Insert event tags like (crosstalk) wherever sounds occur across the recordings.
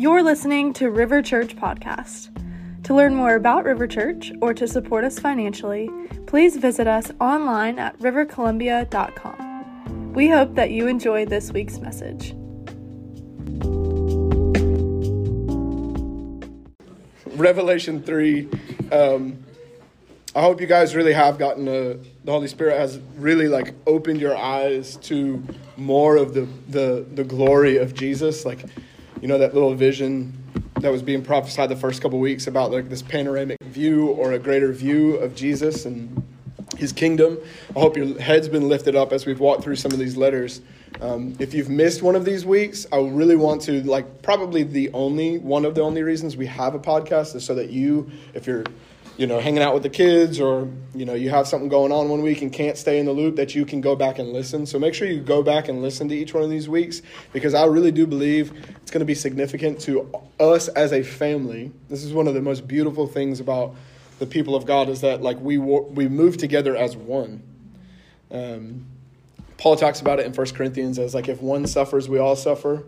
You're listening to River Church Podcast. To learn more about River Church or to support us financially, please visit us online at rivercolumbia.com. We hope that you enjoy this week's message. Revelation 3. Um, I hope you guys really have gotten a, the Holy Spirit has really like opened your eyes to more of the, the, the glory of Jesus. Like, you know, that little vision that was being prophesied the first couple weeks about like this panoramic view or a greater view of Jesus and his kingdom. I hope your head's been lifted up as we've walked through some of these letters. Um, if you've missed one of these weeks, I really want to like probably the only one of the only reasons we have a podcast is so that you, if you're you know hanging out with the kids or you know you have something going on one week and can't stay in the loop that you can go back and listen. So make sure you go back and listen to each one of these weeks because i really do believe it's going to be significant to us as a family. This is one of the most beautiful things about the people of god is that like we we move together as one. Um, paul talks about it in 1 corinthians as like if one suffers we all suffer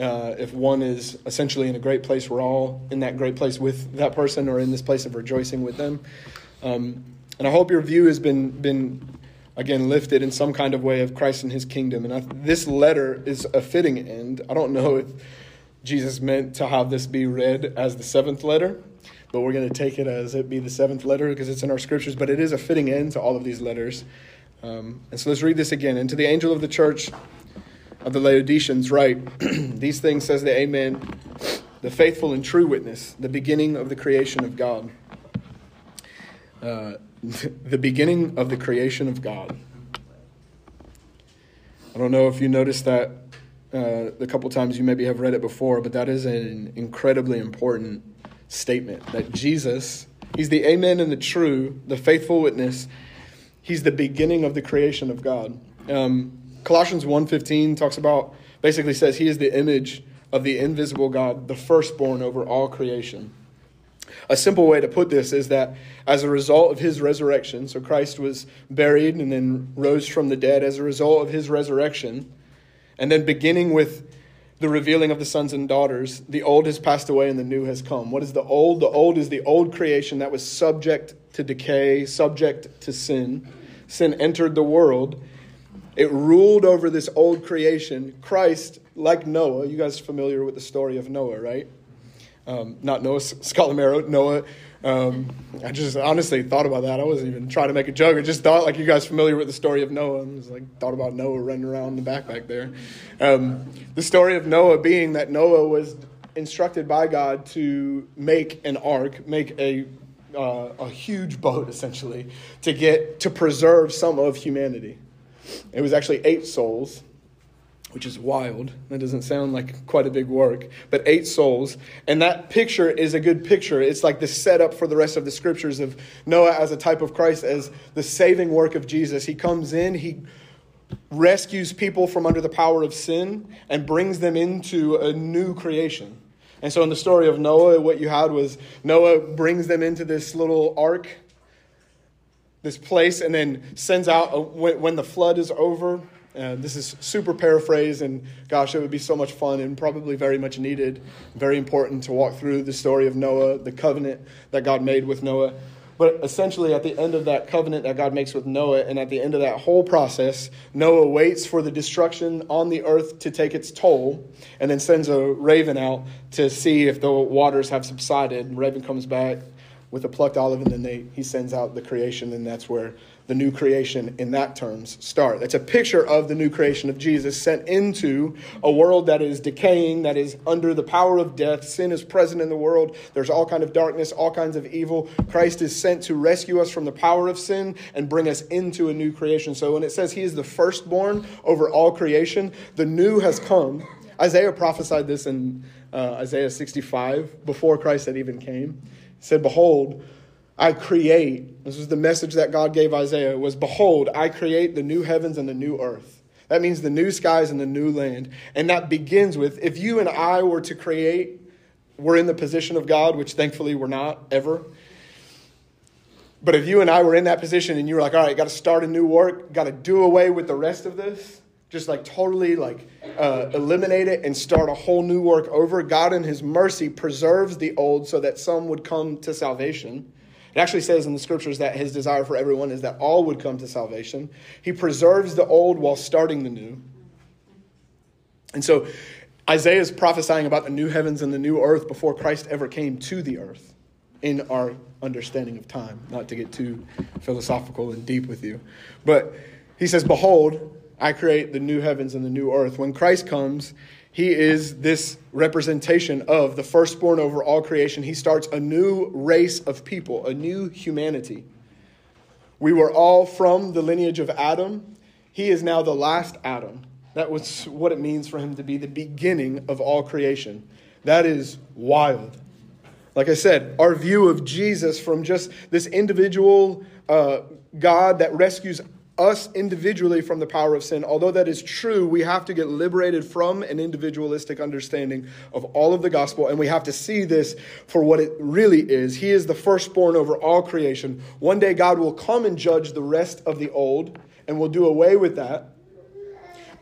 uh, if one is essentially in a great place, we're all in that great place with that person or in this place of rejoicing with them. Um, and I hope your view has been, been again, lifted in some kind of way of Christ and his kingdom. And I, this letter is a fitting end. I don't know if Jesus meant to have this be read as the seventh letter, but we're going to take it as it be the seventh letter because it's in our scriptures. But it is a fitting end to all of these letters. Um, and so let's read this again. And to the angel of the church, of the Laodiceans write, (clears throat) These things says the Amen, the faithful and true witness, the beginning of the creation of God. Uh, (laughs) the beginning of the creation of God. I don't know if you noticed that uh, the couple times you maybe have read it before, but that is an incredibly important statement that Jesus, He's the Amen and the true, the faithful witness. He's the beginning of the creation of God. Um, Colossians 1:15 talks about basically says he is the image of the invisible God, the firstborn over all creation. A simple way to put this is that as a result of his resurrection, so Christ was buried and then rose from the dead as a result of his resurrection, and then beginning with the revealing of the sons and daughters, the old has passed away and the new has come. What is the old? The old is the old creation that was subject to decay, subject to sin. Sin entered the world, it ruled over this old creation. Christ, like Noah, you guys familiar with the story of Noah, right? Um, not Noah Scalamero, Noah. Um, I just honestly thought about that. I wasn't even trying to make a joke. I just thought, like, you guys familiar with the story of Noah. I was like, thought about Noah running around in the back back there. Um, the story of Noah being that Noah was instructed by God to make an ark, make a uh, a huge boat essentially to get to preserve some of humanity. It was actually eight souls, which is wild. That doesn't sound like quite a big work, but eight souls. And that picture is a good picture. It's like the setup for the rest of the scriptures of Noah as a type of Christ, as the saving work of Jesus. He comes in, he rescues people from under the power of sin, and brings them into a new creation. And so in the story of Noah, what you had was Noah brings them into this little ark this place and then sends out a, when, when, the flood is over. Uh, this is super paraphrased, and gosh, it would be so much fun and probably very much needed, very important to walk through the story of Noah, the covenant that God made with Noah. But essentially, at the end of that covenant that God makes with Noah, and at the end of that whole process, Noah waits for the destruction on the earth to take its toll, and then sends a raven out to see if the waters have subsided. And raven comes back, with a plucked olive, and then he sends out the creation, and that's where the new creation in that terms start. That's a picture of the new creation of Jesus sent into a world that is decaying, that is under the power of death. Sin is present in the world. There's all kind of darkness, all kinds of evil. Christ is sent to rescue us from the power of sin and bring us into a new creation. So when it says he is the firstborn over all creation, the new has come. Isaiah prophesied this in uh, Isaiah 65 before Christ had even came said, Behold, I create. This was the message that God gave Isaiah was, Behold, I create the new heavens and the new earth. That means the new skies and the new land. And that begins with if you and I were to create, we're in the position of God, which thankfully we're not ever. But if you and I were in that position and you were like, all right, got to start a new work, got to do away with the rest of this, just like totally like uh, eliminate it and start a whole new work over. God in his mercy preserves the old so that some would come to salvation. It actually says in the scriptures that his desire for everyone is that all would come to salvation. He preserves the old while starting the new. And so Isaiah is prophesying about the new heavens and the new earth before Christ ever came to the earth in our understanding of time, not to get too philosophical and deep with you. But he says, Behold, I create the new heavens and the new earth. When Christ comes, he is this representation of the firstborn over all creation. He starts a new race of people, a new humanity. We were all from the lineage of Adam. He is now the last Adam. That was what it means for him to be the beginning of all creation. That is wild. Like I said, our view of Jesus from just this individual uh, God that rescues us individually from the power of sin. Although that is true, we have to get liberated from an individualistic understanding of all of the gospel, and we have to see this for what it really is. He is the firstborn over all creation. One day, God will come and judge the rest of the old, and will do away with that.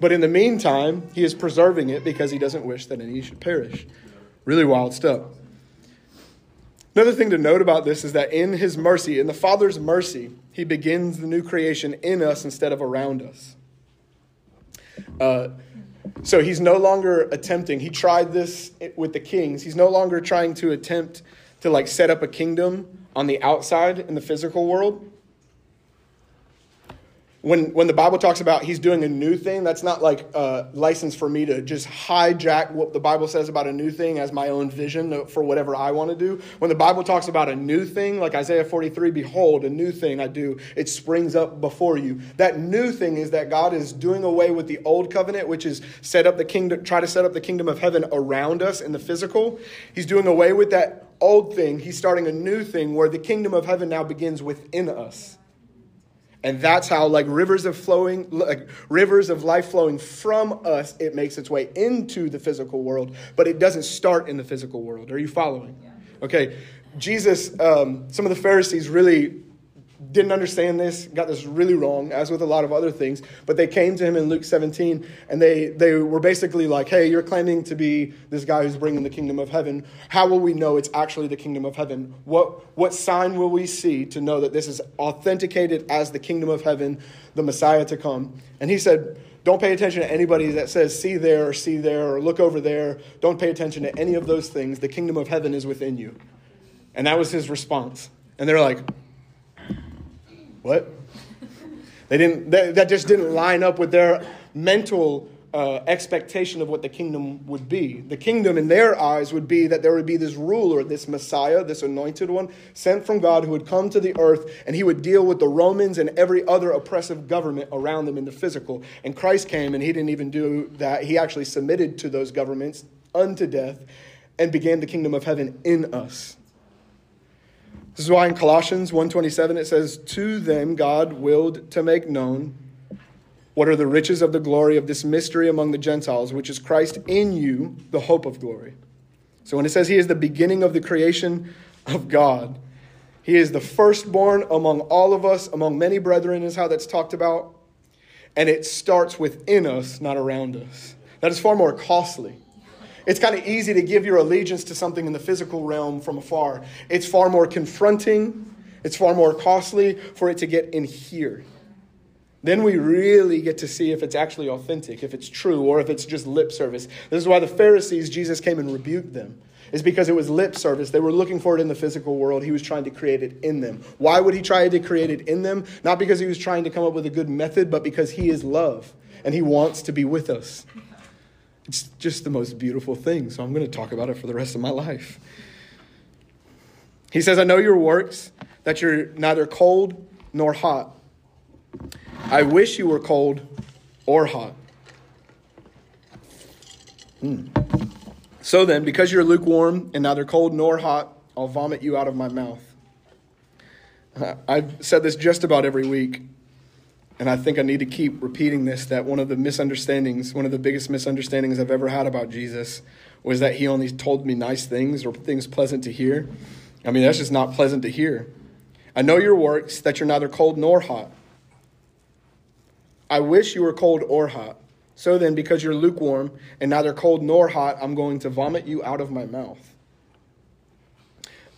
But in the meantime, He is preserving it because He doesn't wish that any should perish. Really wild stuff. Another thing to note about this is that in his mercy, in the Father's mercy, he begins the new creation in us instead of around us. Uh, so he's no longer attempting, he tried this with the kings. He's no longer trying to attempt to like set up a kingdom on the outside in the physical world when when the Bible talks about he's doing a new thing, that's not like a license for me to just hijack what the Bible says about a new thing as my own vision for whatever I want to do. When the Bible talks about a new thing, like Isaiah 43, behold, a new thing I do, it springs up before you. That new thing is that God is doing away with the old covenant, which is set up the kingdom, try to set up the kingdom of heaven around us in the physical. He's doing away with that old thing. He's starting a new thing where the kingdom of heaven now begins within us. And that's how, like rivers of flowing, like rivers of life flowing from us, it makes its way into the physical world, but it doesn't start in the physical world. Are you following? Yeah. Okay. Jesus, um, some of the Pharisees really didn't understand this, got this really wrong, as with a lot of other things. But they came to him in Luke 17, and they, they were basically like, Hey, you're claiming to be this guy who's bringing the kingdom of heaven. How will we know it's actually the kingdom of heaven? What, what sign will we see to know that this is authenticated as the kingdom of heaven, the Messiah to come? And he said, Don't pay attention to anybody that says, See there, or see there, or look over there. Don't pay attention to any of those things. The kingdom of heaven is within you. And that was his response. And they're like, what? They didn't, that, that just didn't line up with their mental uh, expectation of what the kingdom would be. The kingdom, in their eyes, would be that there would be this ruler, this Messiah, this anointed one, sent from God who would come to the earth and he would deal with the Romans and every other oppressive government around them in the physical. And Christ came and he didn't even do that. He actually submitted to those governments unto death and began the kingdom of heaven in us. This is why in Colossians 1:27 it says, "To them God willed to make known what are the riches of the glory of this mystery among the Gentiles, which is Christ in you, the hope of glory." So when it says he is the beginning of the creation of God, he is the firstborn among all of us, among many brethren is how that's talked about, and it starts within us, not around us. That is far more costly. It's kind of easy to give your allegiance to something in the physical realm from afar. It's far more confronting, it's far more costly for it to get in here. Then we really get to see if it's actually authentic, if it's true, or if it's just lip service. This is why the Pharisees, Jesus came and rebuked them, is because it was lip service. They were looking for it in the physical world. He was trying to create it in them. Why would he try to create it in them? Not because he was trying to come up with a good method, but because he is love and he wants to be with us. It's just the most beautiful thing, so I'm going to talk about it for the rest of my life. He says, I know your works, that you're neither cold nor hot. I wish you were cold or hot. Hmm. So then, because you're lukewarm and neither cold nor hot, I'll vomit you out of my mouth. (laughs) I've said this just about every week and I think I need to keep repeating this that one of the misunderstandings, one of the biggest misunderstandings I've ever had about Jesus was that he only told me nice things or things pleasant to hear. I mean, that's just not pleasant to hear. I know your works, that you're neither cold nor hot. I wish you were cold or hot. So then, because you're lukewarm and neither cold nor hot, I'm going to vomit you out of my mouth.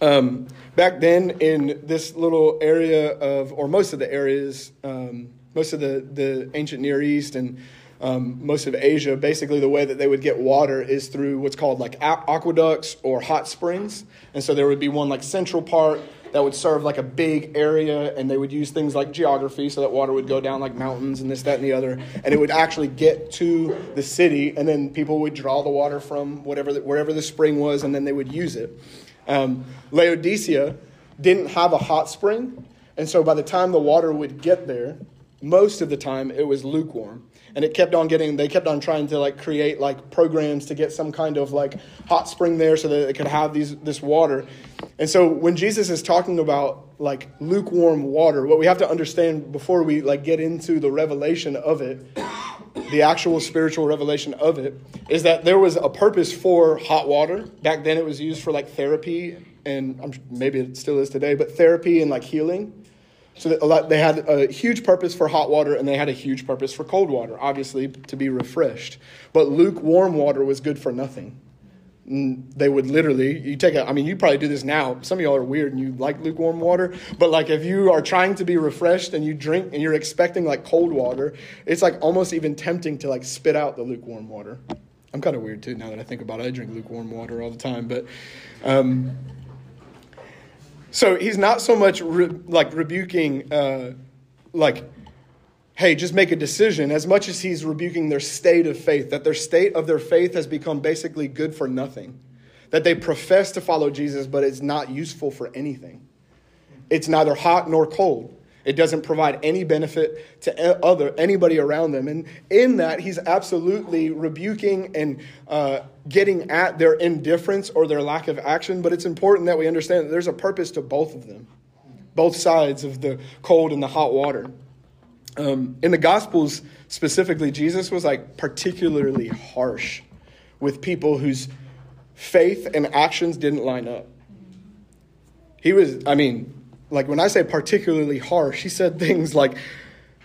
Um, back then, in this little area of, or most of the areas, um, most of the, the ancient Near East and um, most of Asia, basically the way that they would get water is through what's called like aqueducts or hot springs. And so there would be one like central part that would serve like a big area, and they would use things like geography so that water would go down like mountains and this, that, and the other, and it would actually get to the city, and then people would draw the water from whatever the, wherever the spring was, and then they would use it. Um, Laodicea didn't have a hot spring, and so by the time the water would get there, most of the time it was lukewarm. And it kept on getting they kept on trying to like create like programs to get some kind of like hot spring there so that it could have these this water. And so when jesus is talking about like lukewarm water what we have to understand before we like get into the revelation of it the actual spiritual revelation of it is that there was a purpose for hot water. Back then it was used for like therapy and maybe it still is today but therapy and like healing so they had a huge purpose for hot water and they had a huge purpose for cold water, obviously to be refreshed. But lukewarm water was good for nothing. They would literally, you take a, I mean, you probably do this now. Some of y'all are weird and you like lukewarm water. But like if you are trying to be refreshed and you drink and you're expecting like cold water, it's like almost even tempting to like spit out the lukewarm water. I'm kind of weird too now that I think about it. I drink lukewarm water all the time. But, um, so he's not so much re- like rebuking, uh, like, hey, just make a decision, as much as he's rebuking their state of faith, that their state of their faith has become basically good for nothing. That they profess to follow Jesus, but it's not useful for anything. It's neither hot nor cold. It doesn't provide any benefit to other anybody around them. And in that, he's absolutely rebuking and uh, getting at their indifference or their lack of action. But it's important that we understand that there's a purpose to both of them, both sides of the cold and the hot water. Um, in the Gospels specifically, Jesus was like particularly harsh with people whose faith and actions didn't line up. He was, I mean, like when I say particularly harsh, he said things like,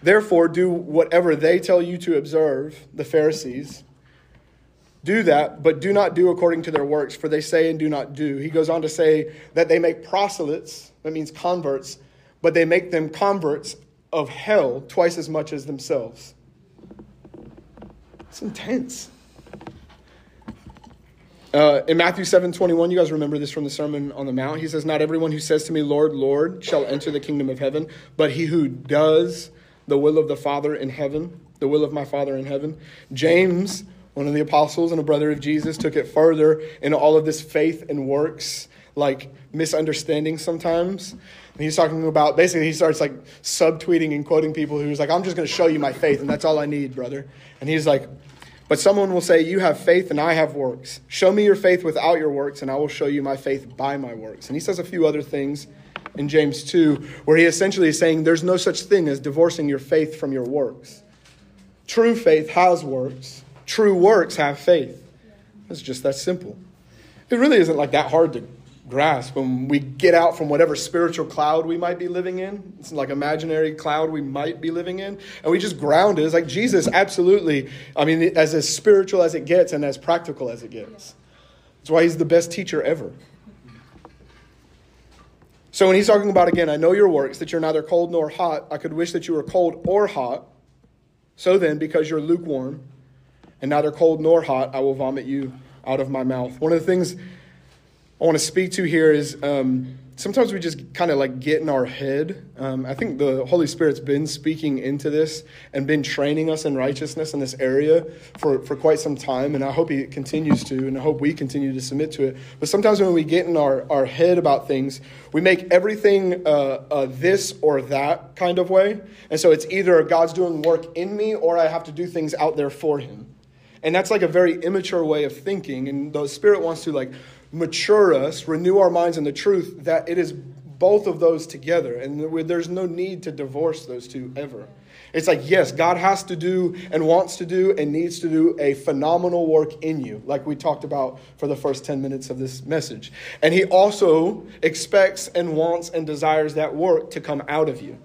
Therefore, do whatever they tell you to observe, the Pharisees. Do that, but do not do according to their works, for they say and do not do. He goes on to say that they make proselytes, that means converts, but they make them converts of hell twice as much as themselves. It's intense. Uh, in Matthew 7 21, you guys remember this from the Sermon on the Mount. He says, Not everyone who says to me, Lord, Lord, shall enter the kingdom of heaven, but he who does the will of the Father in heaven, the will of my Father in heaven. James, one of the apostles and a brother of Jesus, took it further into all of this faith and works, like misunderstanding sometimes. And he's talking about basically, he starts like subtweeting and quoting people who's like, I'm just going to show you my faith, and that's all I need, brother. And he's like, but someone will say, You have faith and I have works. Show me your faith without your works, and I will show you my faith by my works. And he says a few other things in James 2, where he essentially is saying there's no such thing as divorcing your faith from your works. True faith has works, true works have faith. It's just that simple. It really isn't like that hard to grasp when we get out from whatever spiritual cloud we might be living in. It's like imaginary cloud we might be living in. And we just ground it. It's like Jesus, absolutely, I mean, as, as spiritual as it gets and as practical as it gets. That's why he's the best teacher ever. So when he's talking about, again, I know your works, that you're neither cold nor hot, I could wish that you were cold or hot. So then, because you're lukewarm and neither cold nor hot, I will vomit you out of my mouth. One of the things I want to speak to here is um, sometimes we just kind of like get in our head. Um, I think the Holy Spirit's been speaking into this and been training us in righteousness in this area for, for quite some time, and I hope He continues to, and I hope we continue to submit to it. But sometimes when we get in our, our head about things, we make everything uh, uh, this or that kind of way. And so it's either God's doing work in me or I have to do things out there for Him. And that's like a very immature way of thinking, and the Spirit wants to like mature us, renew our minds in the truth, that it is both of those together. And there's no need to divorce those two ever. It's like, yes, God has to do and wants to do and needs to do a phenomenal work in you, like we talked about for the first 10 minutes of this message. And He also expects and wants and desires that work to come out of you.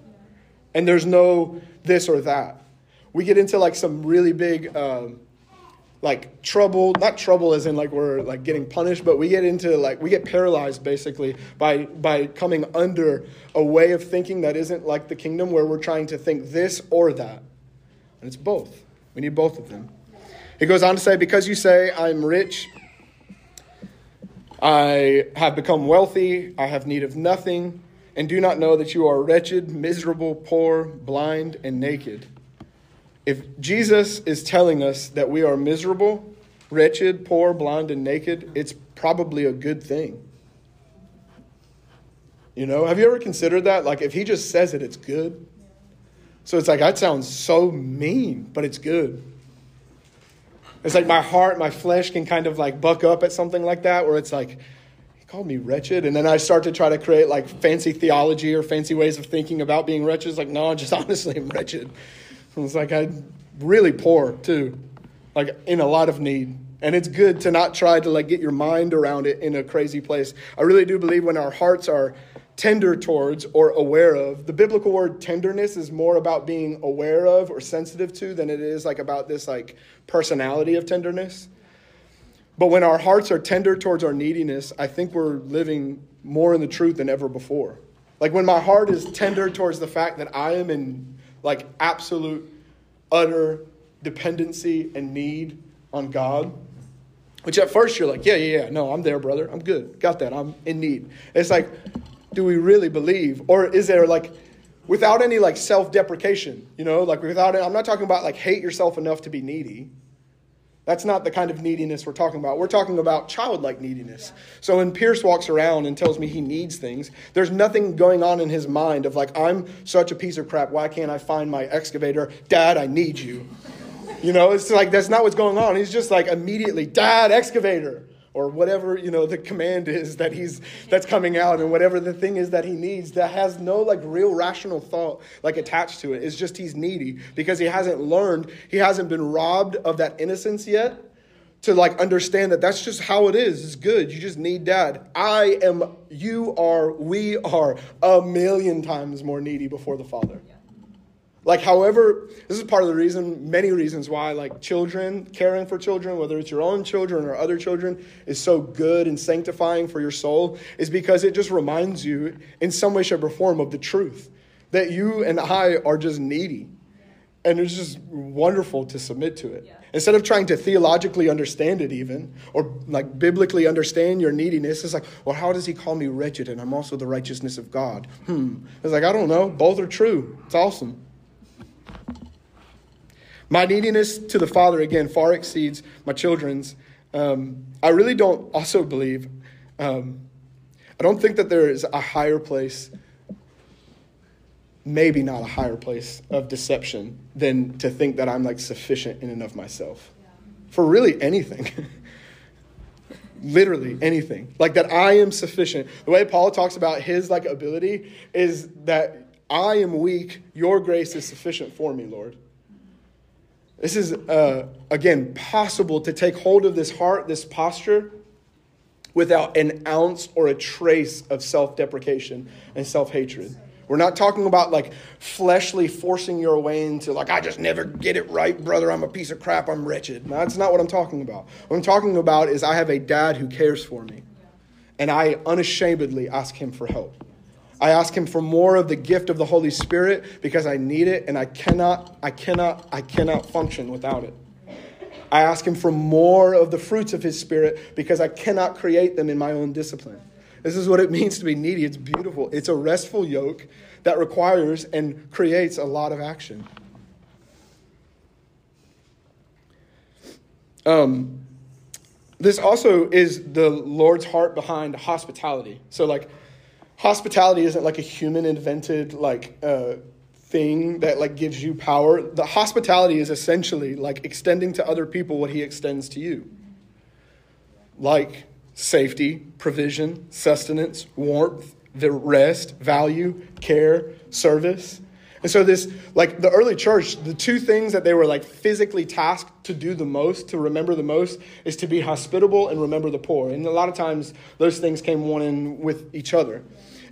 And there's no this or that. we get into like some really big, um, like trouble, not trouble as in like we're like getting punished, but we get into like, we get paralyzed basically by, by coming under a way of thinking that isn't like the kingdom where we're trying to think this or that. And it's both. We need both of them. He goes on to say, Because you say, I'm rich, I have become wealthy, I have need of nothing, and do not know that you are wretched, miserable, poor, blind, and naked. If Jesus is telling us that we are miserable, wretched, poor, blind, and naked, it's probably a good thing. You know, have you ever considered that? Like, if he just says it, it's good. So it's like, that sounds so mean, but it's good. It's like my heart, my flesh can kind of like buck up at something like that, where it's like, he called me wretched. And then I start to try to create like fancy theology or fancy ways of thinking about being wretched. It's like, no, I just (laughs) honestly, I'm wretched. It's like, I'm really poor too, like in a lot of need. And it's good to not try to like get your mind around it in a crazy place. I really do believe when our hearts are tender towards or aware of. The biblical word tenderness is more about being aware of or sensitive to than it is like about this like personality of tenderness. But when our hearts are tender towards our neediness, I think we're living more in the truth than ever before. Like when my heart is tender towards the fact that I am in like absolute utter dependency and need on God, which at first you're like, yeah, yeah, yeah, no, I'm there, brother. I'm good. Got that. I'm in need. It's like, do we really believe? Or is there like, without any like self deprecation, you know, like without, it, I'm not talking about like hate yourself enough to be needy. That's not the kind of neediness we're talking about. We're talking about childlike neediness. So when Pierce walks around and tells me he needs things, there's nothing going on in his mind of like, I'm such a piece of crap. Why can't I find my excavator? Dad, I need you. You know, it's like that's not what's going on. He's just like immediately, Dad, excavator or whatever you know the command is that he's that's coming out and whatever the thing is that he needs that has no like real rational thought like attached to it. It's just he's needy because he hasn't learned he hasn't been robbed of that innocence yet to like understand that that's just how it is. It's good. You just need dad. I am you are we are a million times more needy before the father like, however, this is part of the reason, many reasons why, like, children, caring for children, whether it's your own children or other children, is so good and sanctifying for your soul, is because it just reminds you, in some way, shape, or form, of the truth that you and I are just needy. And it's just wonderful to submit to it. Yeah. Instead of trying to theologically understand it, even, or like biblically understand your neediness, it's like, well, how does he call me wretched and I'm also the righteousness of God? Hmm. It's like, I don't know. Both are true. It's awesome. My neediness to the Father, again, far exceeds my children's. Um, I really don't also believe, um, I don't think that there is a higher place, maybe not a higher place of deception than to think that I'm like sufficient in and of myself. For really anything. (laughs) literally anything. Like that i am sufficient. The way paul talks about his like ability is that i am weak. Your grace is sufficient for me lord this is, uh, again, possible to take hold of this heart, this posture, without an ounce or a trace of self deprecation and self hatred. We're not talking about like fleshly forcing your way into like, I just never get it right, brother. I'm a piece of crap. I'm wretched. No, that's not what I'm talking about. What I'm talking about is I have a dad who cares for me. And I unashamedly ask him for help. I ask him for more of the gift of the Holy Spirit because I need it and I cannot, I cannot, I cannot function without it. I ask him for more of the fruits of his spirit because I cannot create them in my own discipline. This is what it (laughs) means to be needy. It's beautiful. It's a restful yoke that requires and creates a lot of action. Um, this also is the Lord's heart behind hospitality. So, like, hospitality isn't like a human invented like uh, thing that like gives you power. The hospitality is essentially like extending to other people what he extends to you. Like safety provision sustenance warmth the rest value care service. And so this like the early church the two things that they were like physically tasked to do the most to remember the most is to be hospitable and remember the poor. And a lot of times those things came one in with each other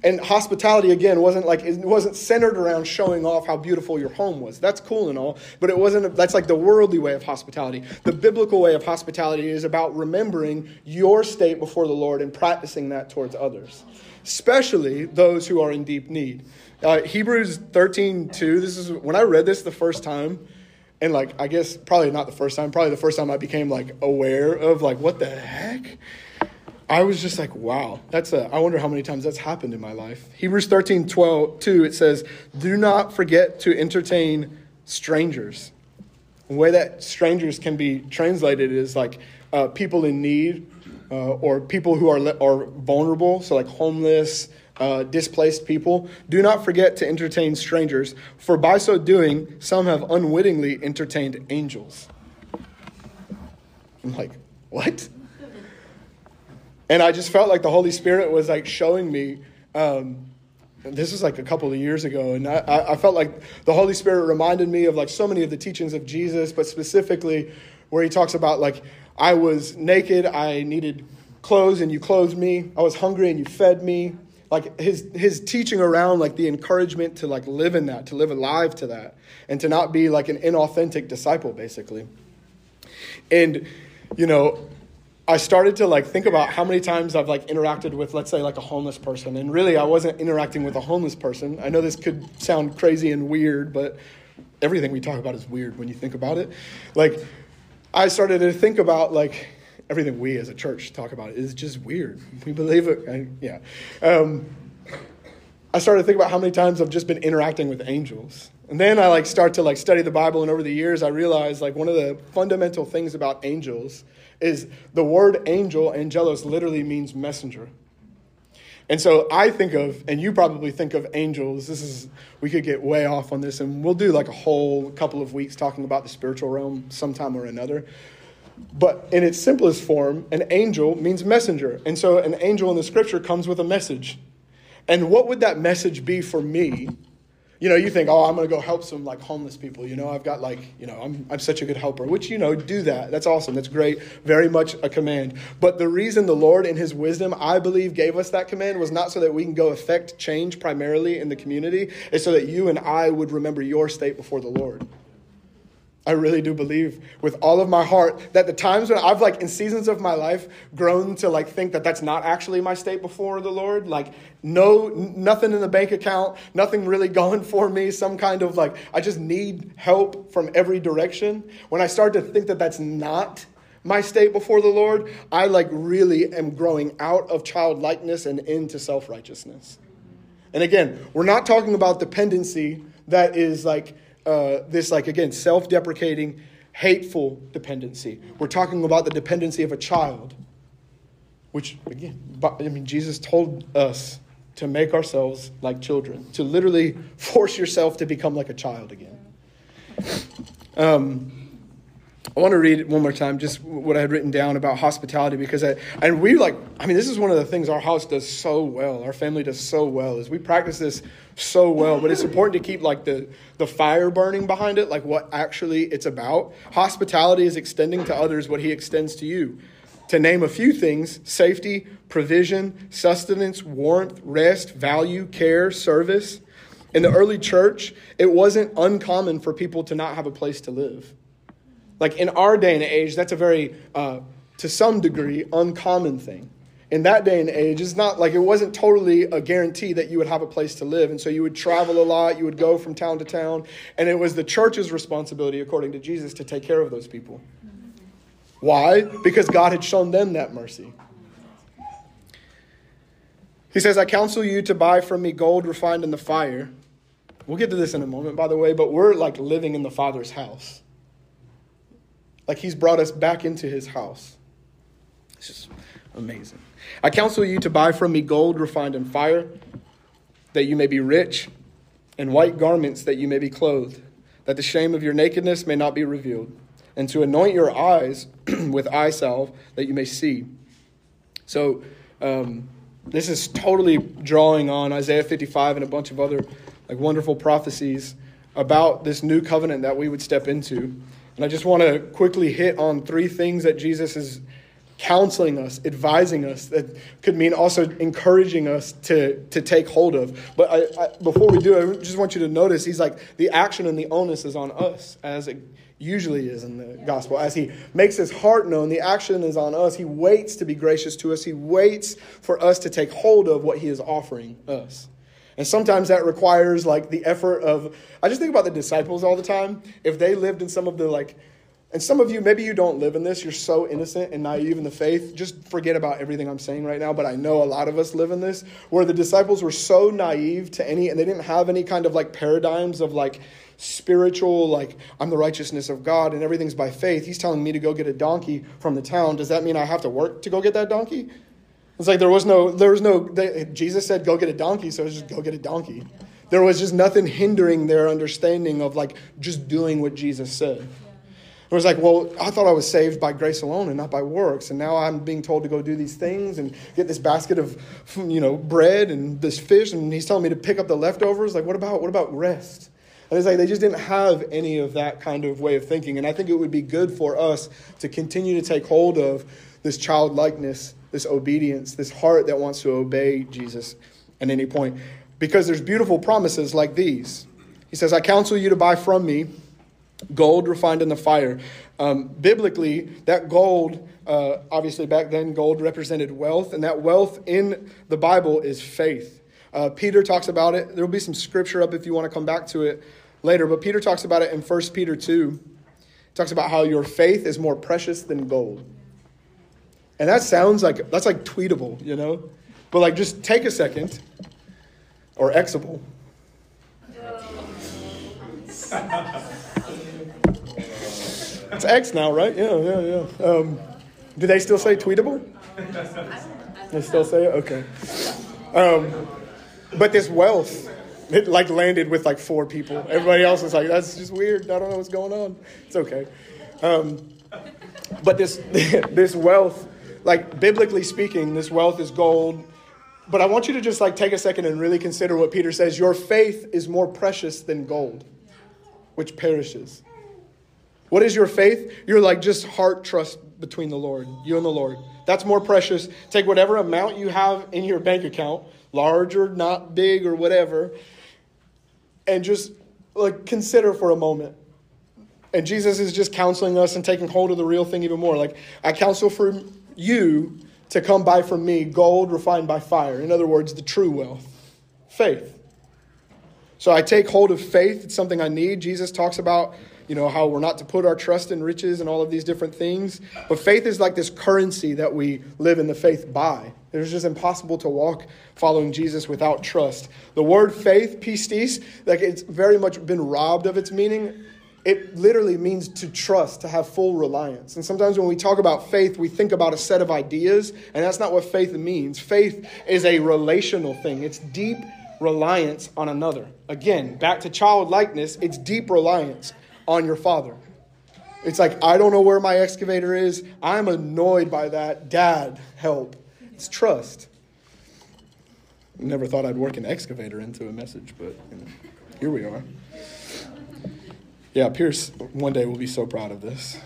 And hospitality again wasn't like it wasn't centered around showing off how beautiful your home was. That's cool and all, but it wasn't that's like the worldly way of hospitality. The biblical way of hospitality is about remembering your state before the Lord and practicing that towards others, especially those who are in deep need. Uh, Hebrews 13, 2, this is when I read this the first time, and like I guess probably not the first time, probably the first time I became like aware of like what the heck I was just like, wow, that's a, I wonder how many times that's happened in my life. Hebrews 13, 12, 2, it says, do not forget to entertain strangers. The way that strangers can be translated is like uh, people in need uh, or people who are, are vulnerable, so like homeless, uh, displaced people. Do not forget to entertain strangers, for by so doing, some have unwittingly entertained angels. I'm like, what? And I just felt like the Holy Spirit was like showing me. Um, this was like a couple of years ago, and I, I felt like the Holy Spirit reminded me of like so many of the teachings of Jesus, but specifically where he talks about like I was naked, I needed clothes, and you clothed me. I was hungry, and you fed me. Like his his teaching around like the encouragement to like live in that, to live alive to that, and to not be like an inauthentic disciple, basically. And you know, I started to like think about how many times I've like interacted with, let's say, like a homeless person. And really, I wasn't interacting with a homeless person. I know this could sound crazy and weird, but everything we talk about is weird when you think about it. Like, I started to think about like everything we as a church talk about is just weird. We believe it. I, yeah. Um, I started to think about how many times I've just been interacting with angels. And then I like start to like study the Bible, and over the years, I realized like one of the fundamental things about angels is the word angel, angelos, literally means messenger. And so I think of, and you probably think of angels. This is, we could get way off on this, and we'll do like a whole couple of weeks talking about the spiritual realm sometime or another. But in its simplest form, an angel means messenger. And so an angel in the scripture comes with a message. And what would that message be for me you know, you think, oh, I'm going to go help some like homeless people. You know, I've got like, you know, I'm, I'm such a good helper, which, you know, do that. That's awesome. That's great. Very much a command. But the reason the Lord, in his wisdom, I believe, gave us that command was not so that we can go affect change primarily in the community, it's so that you and I would remember your state before the Lord. I really do believe with all of my heart that the times when I've like in seasons of my life grown to like think that that's not actually my state before the Lord, like no nothing in the bank account, nothing really (laughs) going for me, some kind of like I just need help from every direction. When I start to think that that's not my state before the Lord, I like really am growing out of childlikeness and into self-righteousness. And again, we're not talking about dependency that is like uh, this, like, again, self deprecating, hateful dependency. We're talking about the dependency of a child, which, again, I mean, Jesus told us to make ourselves like children, to literally (laughs) force yourself to become like a child again. Um, I want to read one more time, just what I had written down about hospitality, because I, and we like, I mean, this is one of the things our house does so well, our family does so well, is we practice this so well, but it's important to keep like the, the fire burning behind it, like what actually it's about. Hospitality is extending to others what he extends to you. To name a few things safety, provision, sustenance, warmth, rest, value, care, service. In the early church, it wasn't uncommon for people to not have a place to live. Like in our day and age, that's a very, uh, to some degree, uncommon thing. In that day and age, it's not like it wasn't totally a guarantee that you would have a place to live. And so you would travel a lot, you would go from town to town, and it was the church's responsibility, according to Jesus, to take care of those people. Why? Because God had shown them that mercy. He says, I counsel you to buy from me gold refined in the fire. We'll get to this in a moment, by the way, but we're like living in the Father's house. Like he's brought us back into his house. It's just amazing. I counsel you to buy from me gold refined in fire, that you may be rich, and white garments that you may be clothed, that the shame of your nakedness may not be revealed, and to anoint your eyes (clears throat) with eye salve, that you may see. So, um, this is totally drawing on Isaiah 55 and a bunch of other like wonderful prophecies about this new covenant that we would step into. And I just want to quickly hit on three things that Jesus is counseling us, advising us. That could mean also encouraging us to, to take hold of. But I, I, before we do, I just want you to notice he's like, the action and the onus is on us, as it usually is in the gospel. As he makes his heart known, the action is on us. He waits to be gracious to us, he waits for us to take hold of what he is offering us. And sometimes that requires like the effort of, I just think about the disciples all the time. If they lived in some of the like, and some of you, maybe you don't live in this, you're so innocent and naive in the faith. Just forget about everything I'm saying right now, but I know a lot of us live in this, where the disciples were so naive to any, and they didn't have any kind of like paradigms of like spiritual, like I'm the righteousness of God and everything's by faith. He's telling me to go get a donkey from the town. Does that mean I have to work to go get that donkey? It's like there was no, there was no, they, Jesus said, go get a donkey, so it was just go get a donkey. There was just nothing hindering their understanding of like just doing what Jesus said. It was like, well, I thought I was saved by grace alone and not by works, and now I'm being told to go do these things and get this basket of, you know, bread and this fish, and he's telling me to pick up the leftovers. Like, what about what about rest? And it's like they just didn't have any of that kind of way of thinking, and I think it would be good for us to continue to take hold of this childlikeness this obedience, this heart that wants to obey Jesus at any point. Because there's beautiful promises like these. He says, I counsel you to buy from me gold refined in the fire. Um, biblically, that gold, uh, obviously back then, gold represented wealth, and that wealth in the Bible is faith. Uh, Peter talks about it. There will be some scripture up if you want to come back to it later, but Peter talks about it in 1 Peter 2. He talks about how your faith is more precious than gold. And that sounds like that's like tweetable, you know? But like just take a second or exable. it's X now, right? Yeah, yeah, yeah. Um, do they still say tweetable? They still say it? Okay. Um, but this wealth, it like landed with like four people. Everybody else is like, that's just weird. I don't know what's going on. It's okay. Um, but this (laughs) this wealth like biblically speaking, this wealth is gold. But I want you to just like take a second and really consider what Peter says. Your faith is more precious than gold, which perishes. What is your faith? You're like just heart trust between the Lord, you and the Lord. That's more precious. Take whatever amount you have in your bank account, large or not big or whatever, and just like consider for a moment. And Jesus is just counseling us and taking hold of the real thing even more. Like, I counsel for you to come buy from me gold refined by fire. In other words, the true wealth, faith. So I take hold of faith. It's something I need. Jesus talks about, you know, how we're not to put our trust in riches and all of these different things. But faith is like this currency that we live in the faith by. It's just impossible to walk following Jesus without trust. The word faith, pistis, like it's very much been robbed of its meaning it literally means to trust, to have full reliance. And sometimes when we talk about faith, we think about a set of ideas, and that's not what faith means. Faith is a relational thing, it's deep reliance on another. Again, back to childlikeness, it's deep reliance on your father. It's like, I don't know where my excavator is. I'm annoyed by that. Dad, help. It's trust. Never thought I'd work an excavator into a message, but you know, here we are. Yeah, Pierce one day will be so proud of this.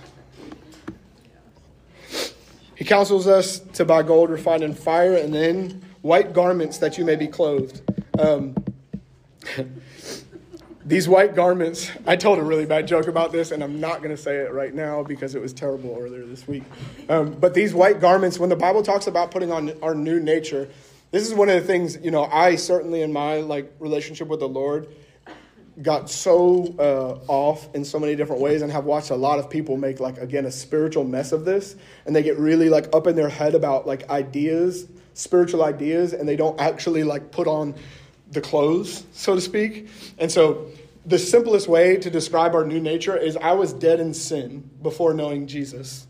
He counsels us to buy gold refined in fire and then white garments that you may be clothed. Um, (laughs) these white garments, I told a really bad joke about this, and I'm not going to say it right now because it was terrible earlier this week. Um, but these white garments, when the Bible talks about putting on our new nature, this is one of the things, you know, I certainly in my like relationship with the Lord, got so uh, off in so many different ways and have watched a lot of people make like again a spiritual mess of this. And they get really like up in their head about like ideas spiritual ideas and they don't actually like put on the clothes so to speak. And so the simplest way to describe our new nature is i was dead in sin before knowing jesus.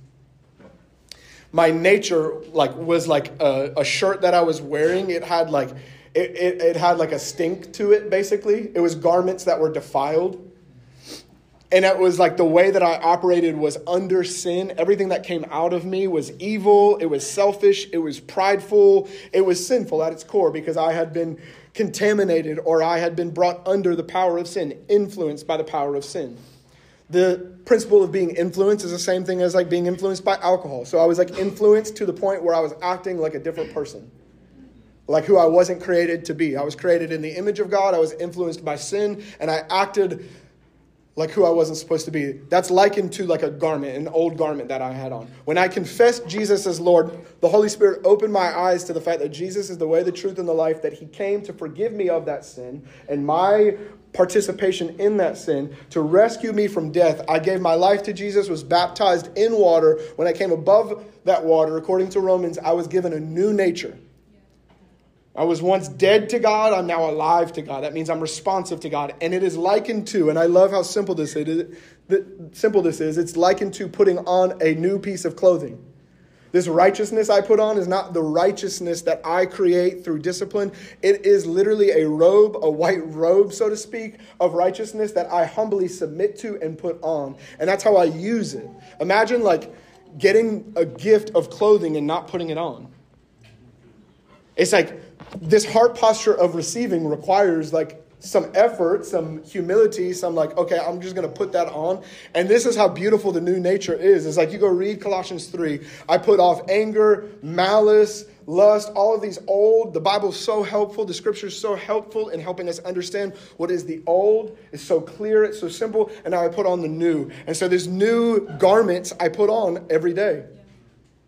My nature like was like a, a shirt that i was wearing. It had like it, it, it had like a stink to it, basically. It was garments that were defiled. And it was like the way that I operated was under sin. Everything that came out of me was evil. It was selfish. It was prideful. It was sinful at its core because I had been contaminated or I had been brought under the power of sin, influenced by the power of sin. The principle of being influenced is the same thing as like being influenced by alcohol. So I was like influenced to the point where I was acting like a different person. Like who I wasn't created to be. I was created in the image of God. I was influenced by sin and I acted like who I wasn't supposed to be. That's likened to like a garment, an old garment that I had on. When I confessed Jesus as Lord, the Holy Spirit opened my eyes to the fact that Jesus is the way, the truth, and the life, that He came to forgive me of that sin and my participation in that sin to rescue me from death. I gave my life to Jesus, was baptized in water. When I came above that water, according to Romans, I was given a new nature. I was once dead to God, I'm now alive to God. That means I'm responsive to God. And it is likened to, and I love how simple this is, simple this is, it's likened to putting on a new piece of clothing. This righteousness I put on is not the righteousness that I create through discipline. It is literally a robe, a white robe, so to speak, of righteousness that I humbly submit to and put on. And that's how I use it. Imagine like getting a gift of clothing and not putting it on. It's like this heart posture of receiving requires like some effort, some humility, some like, okay, I'm just going to put that on. And this is how beautiful the new nature is. It's like you go read Colossians 3. I put off anger, malice, lust, all of these old. The Bible's so helpful. The scripture's so helpful in helping us understand what is the old. It's so clear, it's so simple. And now I put on the new. And so this new garments I put on every day,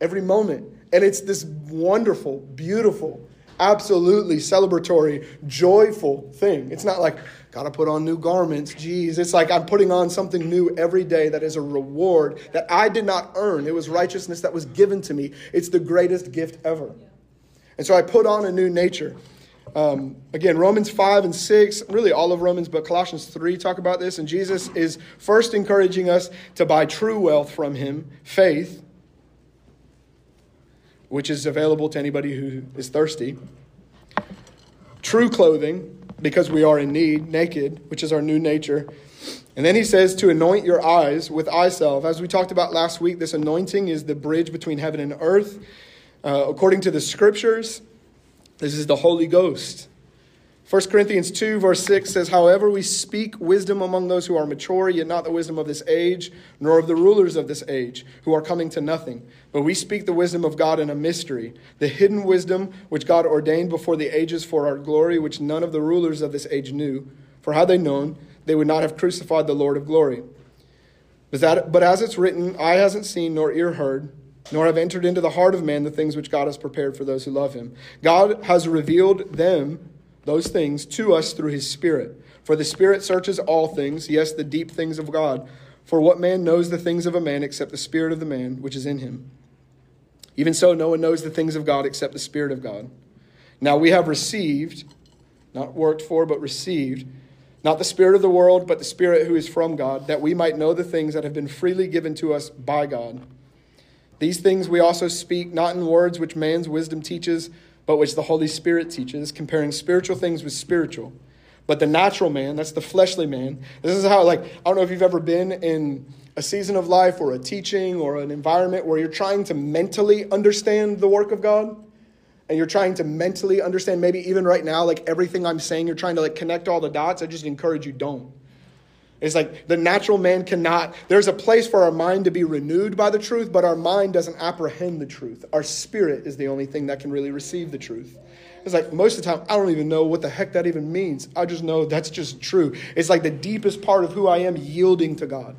every moment. And it's this wonderful, beautiful, absolutely celebratory, joyful thing. It's not like, gotta put on new garments, geez. It's like I'm putting on something new every day that is a reward that I did not earn. It was righteousness that was given to me. It's the greatest gift ever. And so I put on a new nature. Um, again, Romans 5 and 6, really all of Romans, but Colossians 3 talk about this. And Jesus is first encouraging us to buy true wealth from Him, faith which is available to anybody who is thirsty. True clothing, because we are in need, naked, which is our new nature. And then he says to anoint your eyes with eye salve. As we talked about last week, this anointing is the bridge between heaven and earth. Uh, according to the scriptures, this is the Holy Ghost. 1 Corinthians 2, verse 6 says, However, we speak wisdom among those who are mature, yet not the wisdom of this age, nor of the rulers of this age, who are coming to nothing. But we speak the wisdom of God in a mystery, the hidden wisdom which God ordained before the ages for our glory, which none of the rulers of this age knew. For had they known, they would not have crucified the Lord of glory. But, that, but as it's written, eye hasn't seen, nor ear heard, nor have entered into the heart of man the things which God has prepared for those who love him. God has revealed them those things to us through his Spirit. For the Spirit searches all things, yes, the deep things of God. For what man knows the things of a man except the Spirit of the man which is in him? Even so, no one knows the things of God except the Spirit of God. Now we have received, not worked for, but received, not the Spirit of the world, but the Spirit who is from God, that we might know the things that have been freely given to us by God. These things we also speak, not in words which man's wisdom teaches but which the Holy Spirit teaches, comparing spiritual things with spiritual. But the natural man, that's the fleshly man, this is how, like, I don't know if you've ever been in a season of life or a teaching or an environment where you're trying to mentally understand the work of God. And you're trying to mentally understand, maybe even right now, like everything I'm saying, you're trying to like connect all the dots. I just encourage you, don't. It's like the natural man cannot, there's a place for our mind to be renewed by the truth, but our mind doesn't apprehend the truth. Our spirit is the only thing that can really receive the truth. It's like most of the time, I don't even know what the heck that even means. I just know that's just true. It's like the deepest part of who I am yielding to God.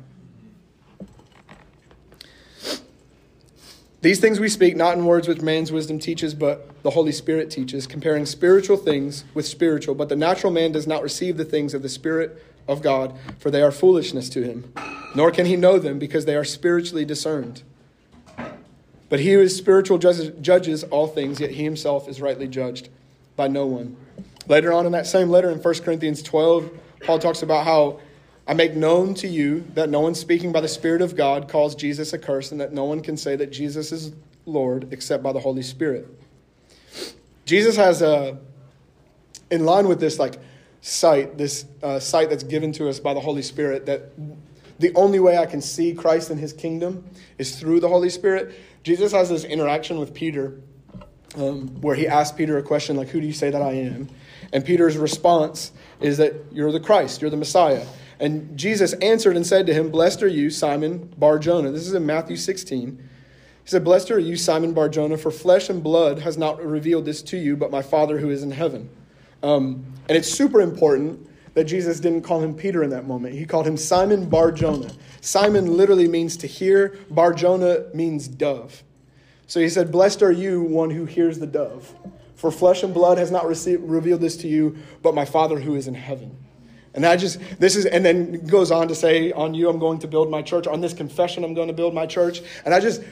These things we speak not in words which man's wisdom teaches, but the Holy Spirit teaches, comparing spiritual things with spiritual. But the natural man does not receive the things of the Spirit of God, for they are foolishness to him. Nor can he know them, because they are spiritually discerned. But he who is spiritual judges, all things, yet he himself is rightly judged by no one. Later on in that same letter in 1 Corinthians 12, Paul talks about how I make known to you that no one speaking by the Spirit of God calls Jesus a curse, and that no one can say that Jesus is Lord except by the Holy Spirit. Jesus has a, in line with this, like, sight, this uh, sight that's given to us by the Holy Spirit, that the only way I can see Christ and his kingdom is through the Holy Spirit. Jesus has this interaction with Peter um, where he asks Peter a question like, Who do you say that I am? And Peter's response is that you're the Christ, you're the Messiah. And Jesus answered and said to him, Blessed are you, Simon Bar Jonah. This is in Matthew 16. He said, Blessed are you, Simon Bar Jonah, for flesh and blood has not revealed this to you, but my Father who is in heaven. Um, and it's super important that Jesus didn't call him Peter in that moment. He called him Simon Bar Jonah. Simon literally means to hear, Bar Jonah means dove. So he said, Blessed are you, one who hears the dove. For flesh and blood has not received, revealed this to you, but my Father who is in heaven. And I just, this is, and then goes on to say, On you I'm going to build my church. On this confession I'm going to build my church. And I just,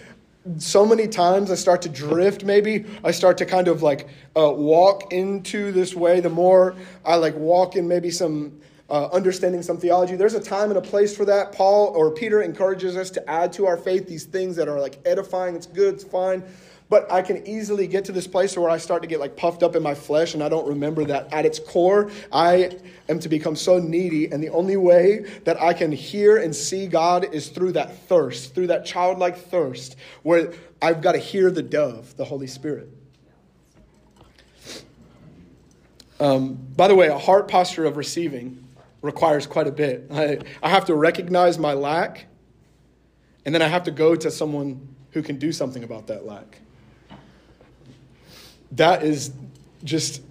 so many times I start to drift, maybe. I start to kind of like uh, walk into this way. The more I like walk in maybe some uh, understanding some theology, there's a time and a place for that. Paul or Peter encourages us to add to our faith these things that are like edifying. It's good, it's fine. But I can easily get to this place where I start to get like puffed up in my flesh and I don't remember that at its core, I am to become so needy. And the only way that I can hear and see God is through that thirst, through that childlike thirst, where I've got to hear the dove, the Holy Spirit. Um, by the way, a heart posture of receiving requires quite a bit. I, I have to recognize my lack, and then I have to go to someone who can do something about that lack that is just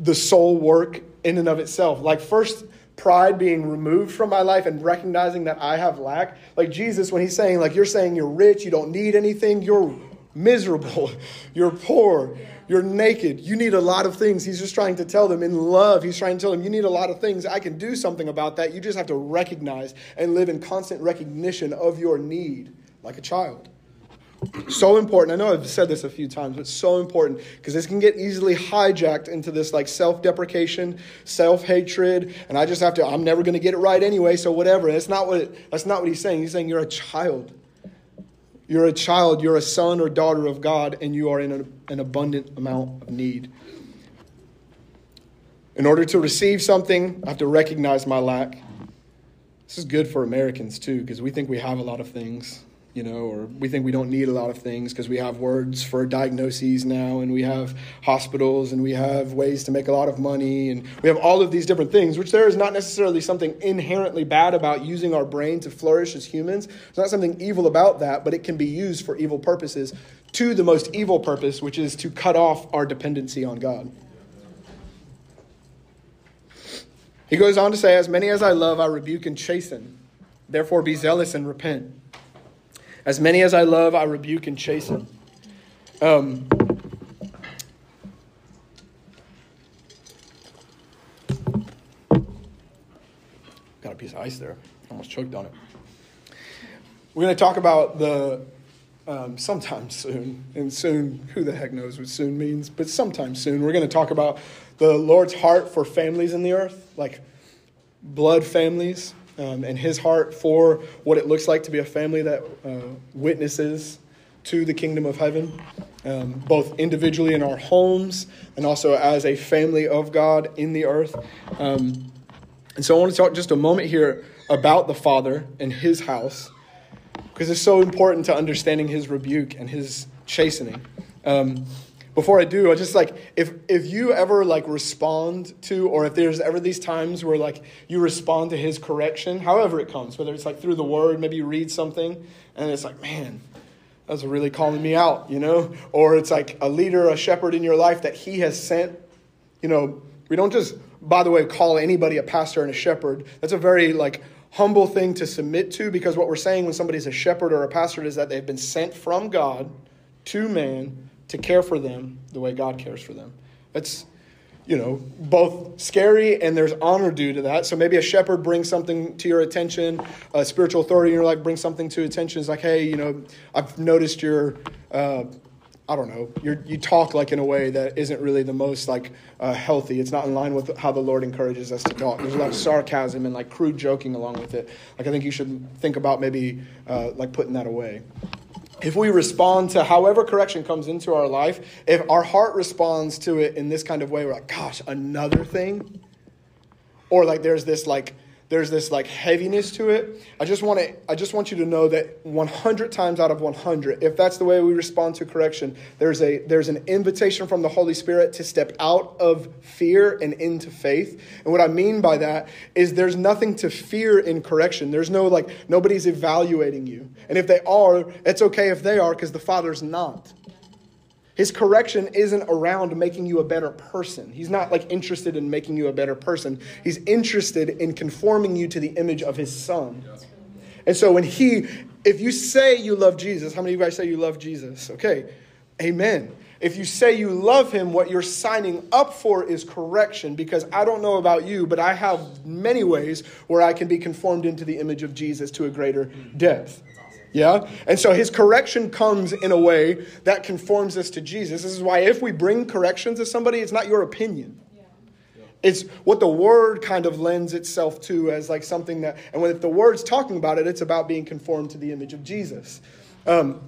the soul work in and of itself. Like, first, pride being removed from my life and recognizing that I have lack. Like Jesus, when he's saying, like, you're saying you're rich, you don't need anything, you're miserable, (laughs) you're poor, you're naked, you need a lot of things. He's just trying to tell them in love, he's trying to tell them, you need a lot of things. I can do something about that. You just have to recognize and live in constant recognition of your need like a child. So important. I know I've said this a few times, but so important because this can get easily hijacked into this like self deprecation, self hatred, and I just have to, I'm never going to get it right anyway, so whatever. That's not, what it, that's not what he's saying. He's saying you're a child. You're a child, you're a son or daughter of God, and you are in an abundant amount of need. In order to receive something, I have to recognize my lack. This is good for Americans too, because we think we have a lot of things you know, or we think we don't need a lot of things because we have words for diagnoses now, and we have hospitals, and we have ways to make a lot of money, and we have all of these different things, which there is not necessarily something inherently bad about using our brain to flourish as humans. There's not something evil about that, but it can be used for evil purposes to the most evil purpose, which is to cut off our dependency on God. He goes on to say, As many as I love, I rebuke and chasten. Therefore, be zealous and repent. As many as I love, I rebuke and chasten. Um, got a piece of ice there. Almost choked on it. We're going to talk about the um, sometime soon, and soon, who the heck knows what soon means, but sometime soon, we're going to talk about the Lord's heart for families in the earth, like blood families um, and his heart for what it looks like to be a family that uh, witnesses to the kingdom of heaven, um, both individually in our homes and also as a family of God in the earth. Um, and so I want to talk just a moment here about the Father and his house, because it's so important to understanding his rebuke and his chastening. Um, before I do, I just like if if you ever like respond to, or if there's ever these times where like you respond to his correction, however it comes, whether it's like through the word, maybe you read something, and it's like, man, that's really calling me out, you know, or it's like a leader, a shepherd in your life that he has sent. You know, we don't just, by the way, call anybody a pastor and a shepherd. That's a very like humble thing to submit to because what we're saying when somebody's a shepherd or a pastor is that they've been sent from God to man to care for them the way God cares for them. That's, you know, both scary and there's honor due to that. So maybe a shepherd brings something to your attention, a spiritual authority in your life brings something to attention. It's like, hey, you know, I've noticed your, uh, I don't know, you you talk like in a way that isn't really the most like uh, healthy. It's not in line with how the Lord encourages us to talk. There's a lot of sarcasm and like crude joking along with it. Like I think you should think about maybe uh, like putting that away if we respond to however correction comes into our life, if our heart responds to it in this kind of way, we're like, gosh, another thing? Or like there's this like there's this like heaviness to it. I just want to I just want you to know that 100 times out of 100, if that's the way we respond to correction, there's a there's an invitation from the Holy Spirit to step out of fear and into faith. And what I mean by that is there's nothing to fear in correction. There's no like nobody's evaluating you. And if they are, it's okay if they are because the Father's not. His correction isn't around making you a better person. He's not like interested in making you a better person. He's interested in conforming you to the image of his son. And so when he, if you say you love Jesus, how many of you guys say you love Jesus? Okay, amen. If you say you love him, what you're signing up for is correction because I don't know about you, but I have many ways where I can be conformed into the image of Jesus to a greater depth. Yeah? And so his correction comes in a way that conforms us to Jesus. This is why if we bring correction to somebody, it's not your opinion. It's what the word kind of lends itself to as like something that, and when if the word's talking about it, it's about being conformed to the image of Jesus. Um,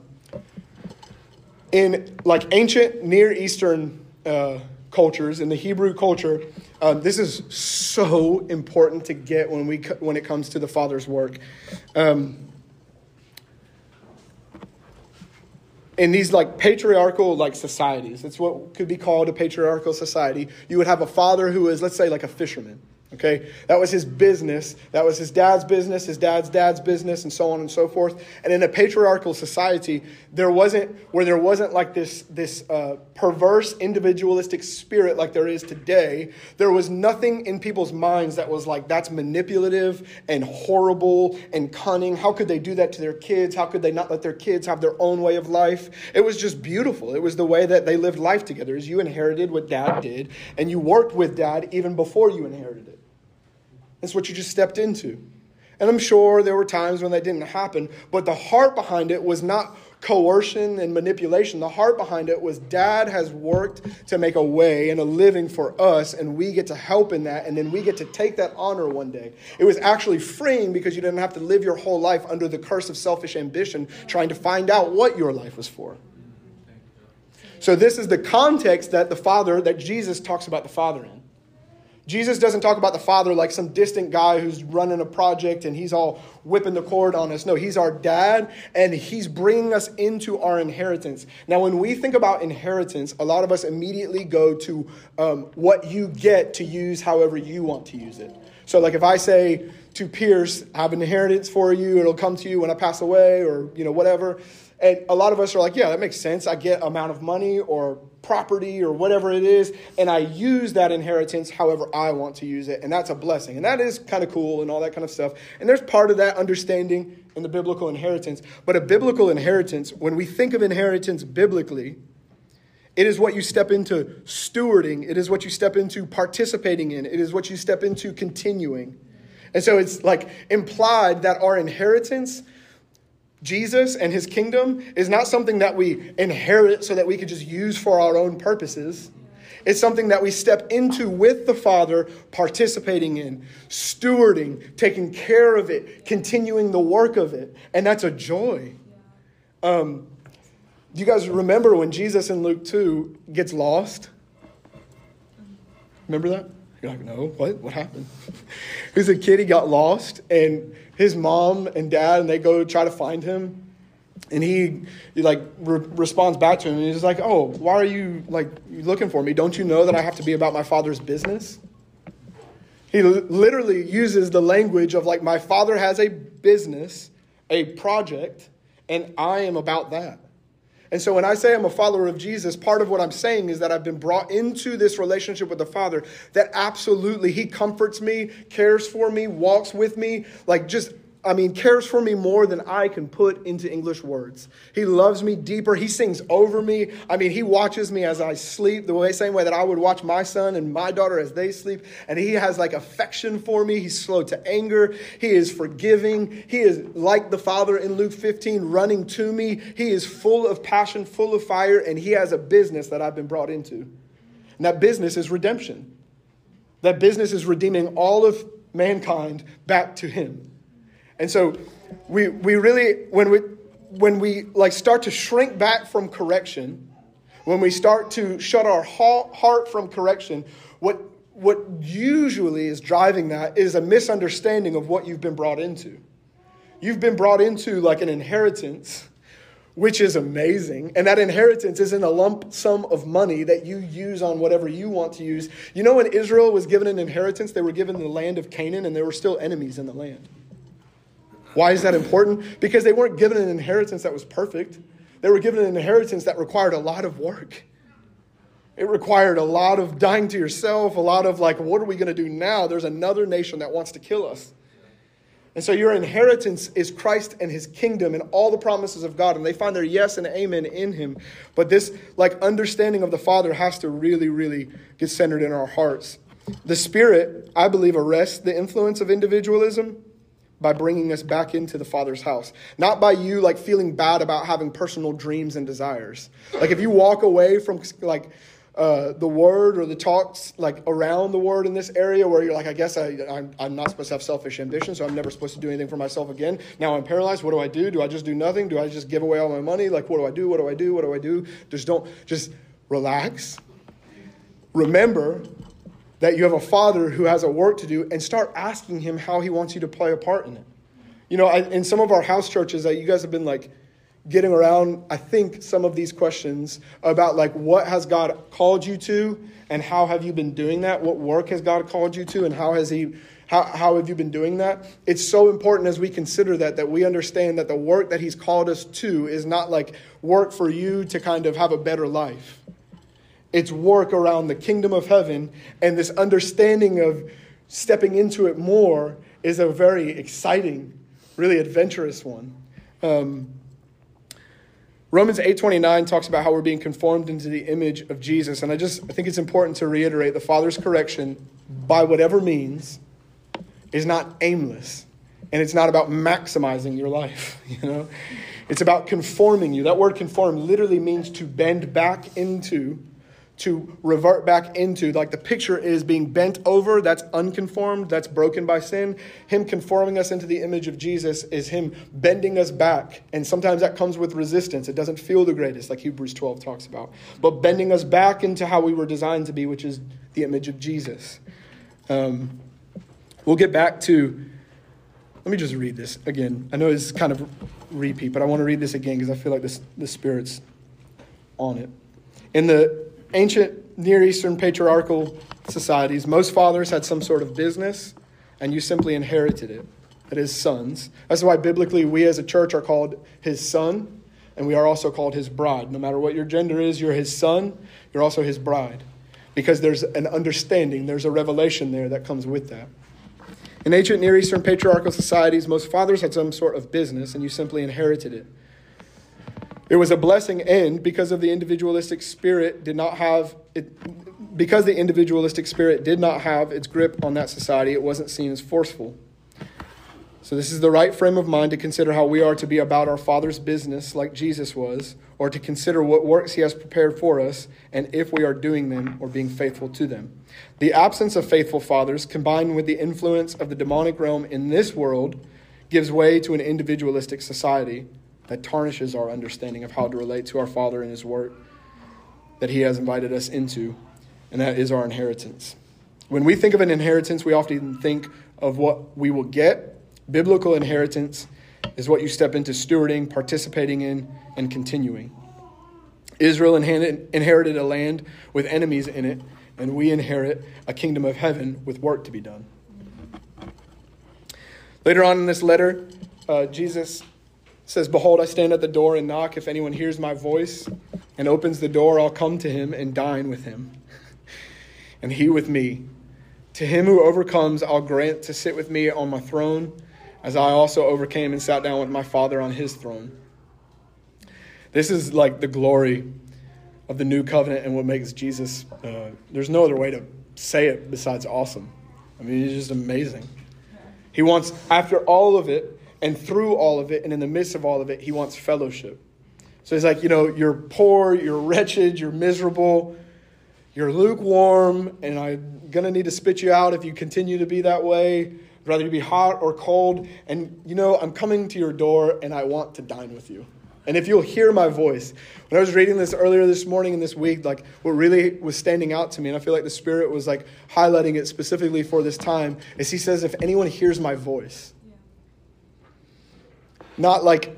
in like ancient Near Eastern uh, cultures, in the Hebrew culture, um, this is so important to get when we when it comes to the Father's work. Um, in these like patriarchal like societies. It's what could be called a patriarchal society. You would have a father who is let's say like a fisherman Okay? That was his business. That was his dad's business, his dad's dad's business, and so on and so forth. And in a patriarchal society, there wasn't, where there wasn't like this, this uh, perverse individualistic spirit like there is today, there was nothing in people's minds that was like, that's manipulative and horrible and cunning. How could they do that to their kids? How could they not let their kids have their own way of life? It was just beautiful. It was the way that they lived life together, as you inherited what dad did, and you worked with dad even before you inherited it. That's what you just stepped into. And I'm sure there were times when that didn't happen, but the heart behind it was not coercion and manipulation. The heart behind it was dad has worked to make a way and a living for us, and we get to help in that, and then we get to take that honor one day. It was actually freeing because you didn't have to live your whole life under the curse of selfish ambition, trying to find out what your life was for. So, this is the context that the Father, that Jesus talks about the Father in. Jesus doesn't talk about the Father like some distant guy who's running a project and he's all whipping the cord on us. No, he's our dad and he's bringing us into our inheritance. Now, when we think about inheritance, a lot of us immediately go to um, what you get to use however you want to use it. So, like if I say to Pierce, I have an inheritance for you, it'll come to you when I pass away or, you know, whatever. And a lot of us are like, yeah, that makes sense. I get amount of money or property or whatever it is, and I use that inheritance however I want to use it. And that's a blessing. And that is kind of cool and all that kind of stuff. And there's part of that understanding in the biblical inheritance. But a biblical inheritance, when we think of inheritance biblically, it is what you step into stewarding. It is what you step into participating in. It is what you step into continuing. And so it's like implied that our inheritance Jesus and his kingdom is not something that we inherit so that we could just use for our own purposes. It's something that we step into with the Father, participating in, stewarding, taking care of it, continuing the work of it. And that's a joy. Um, do you guys remember when Jesus in Luke 2 gets lost? Remember that? You're like, no, what? What happened? (laughs) He's a kid, he got lost, and his mom and dad, and they go try to find him. And he, he like re- responds back to him, and he's like, "Oh, why are you like looking for me? Don't you know that I have to be about my father's business?" He l- literally uses the language of like, "My father has a business, a project, and I am about that." And so when I say I'm a follower of Jesus, part of what I'm saying is that I've been brought into this relationship with the Father that absolutely He comforts me, cares for me, walks with me, like just I mean, cares for me more than I can put into English words. He loves me deeper. He sings over me. I mean, he watches me as I sleep, the way, same way that I would watch my son and my daughter as they sleep. And he has like affection for me. He's slow to anger. He is forgiving. He is like the Father in Luke 15, running to me. He is full of passion, full of fire, and he has a business that I've been brought into. And that business is redemption. That business is redeeming all of mankind back to him. And so we, we really, when we, when we like start to shrink back from correction, when we start to shut our heart from correction, what, what usually is driving that is a misunderstanding of what you've been brought into. You've been brought into like an inheritance, which is amazing. And that inheritance isn't a lump sum of money that you use on whatever you want to use. You know, when Israel was given an inheritance, they were given the land of Canaan and there were still enemies in the land. Why is that important? Because they weren't given an inheritance that was perfect. They were given an inheritance that required a lot of work. It required a lot of dying to yourself, a lot of like, what are we going to do now? There's another nation that wants to kill us. And so your inheritance is Christ and his kingdom and all the promises of God. And they find their yes and amen in him. But this like understanding of the Father has to really, really get centered in our hearts. The Spirit, I believe, arrests the influence of individualism by bringing us back into the Father's house. Not by you like feeling bad about having personal dreams and desires. Like if you walk away from like uh, the word or the talks like around the word in this area where you're like, I guess I, I'm, I'm not supposed to have selfish ambition, so I'm never supposed to do anything for myself again. Now I'm paralyzed. What do I do? Do I just do nothing? Do I just give away all my money? Like, what do I do? What do I do? What do I do? Just don't, just relax. Remember that you have a father who has a work to do and start asking him how he wants you to play a part in it. You know, I, in some of our house churches, that you guys have been like getting around, I think, some of these questions about like what has God called you to and how have you been doing that? What work has God called you to and how has He how, how have you been doing that? It's so important as we consider that that we understand that the work that He's called us to is not like work for you to kind of have a better life. It's work around the kingdom of heaven, and this understanding of stepping into it more is a very exciting, really adventurous one. Um, Romans 8:29 talks about how we're being conformed into the image of Jesus, and I just I think it's important to reiterate the Father's correction by whatever means is not aimless, and it's not about maximizing your life, (laughs) you know. It's about conforming you. That word conform literally means to bend back into to revert back into. Like the picture is being bent over, that's unconformed, that's broken by sin. Him conforming us into the image of Jesus is Him bending us back. And sometimes that comes with resistance. It doesn't feel the greatest, like Hebrews 12 talks about. But bending us back into how we were designed to be, which is the image of Jesus. Um, we'll get back to. Let me just read this again. I know it's kind of repeat, but I want to read this again because I feel like this, the Spirit's on it. In the ancient Near Eastern patriarchal societies, most fathers had some sort of business, and you simply inherited it. That is, sons. That's why biblically we as a church are called his son, and we are also called his bride. No matter what your gender is, you're his son, you're also his bride. Because there's an understanding, there's a revelation there that comes with that. In ancient Near Eastern patriarchal societies, most fathers had some sort of business, and you simply inherited it. It was a blessing, and because of the individualistic spirit, did not have it. Because the individualistic spirit did not have its grip on that society, it wasn't seen as forceful. So, this is the right frame of mind to consider how we are to be about our Father's business, like Jesus was, or to consider what works He has prepared for us and if we are doing them or being faithful to them. The absence of faithful fathers, combined with the influence of the demonic realm in this world, gives way to an individualistic society that tarnishes our understanding of how to relate to our Father and His work that He has invited us into, and that is our inheritance. When we think of an inheritance, we often think of what we will get. Biblical inheritance is what you step into stewarding, participating in, and continuing. Israel inherited a land with enemies in it, and we inherit a kingdom of heaven with work to be done. Later on in this letter, uh, Jesus says, Behold, I stand at the door and knock. If anyone hears my voice and opens the door, I'll come to him and dine with him, (laughs) and he with me. To him who overcomes, I'll grant to sit with me on my throne, as I also overcame and sat down with my Father on his throne. This is like the glory of the new covenant and what makes Jesus, uh, there's no other way to say it besides awesome. I mean, he's just amazing. He wants, after all of it, and through all of it and in the midst of all of it, he wants fellowship. So he's like, you know, you're poor, you're wretched, you're miserable, you're lukewarm, and I'm going to need to spit you out if you continue to be that way. I'd rather you be hot or cold. And, you know, I'm coming to your door and I want to dine with you. And if you'll hear my voice, when I was reading this earlier this morning and this week, like what really was standing out to me, and I feel like the Spirit was like highlighting it specifically for this time, is He says, if anyone hears my voice, not like,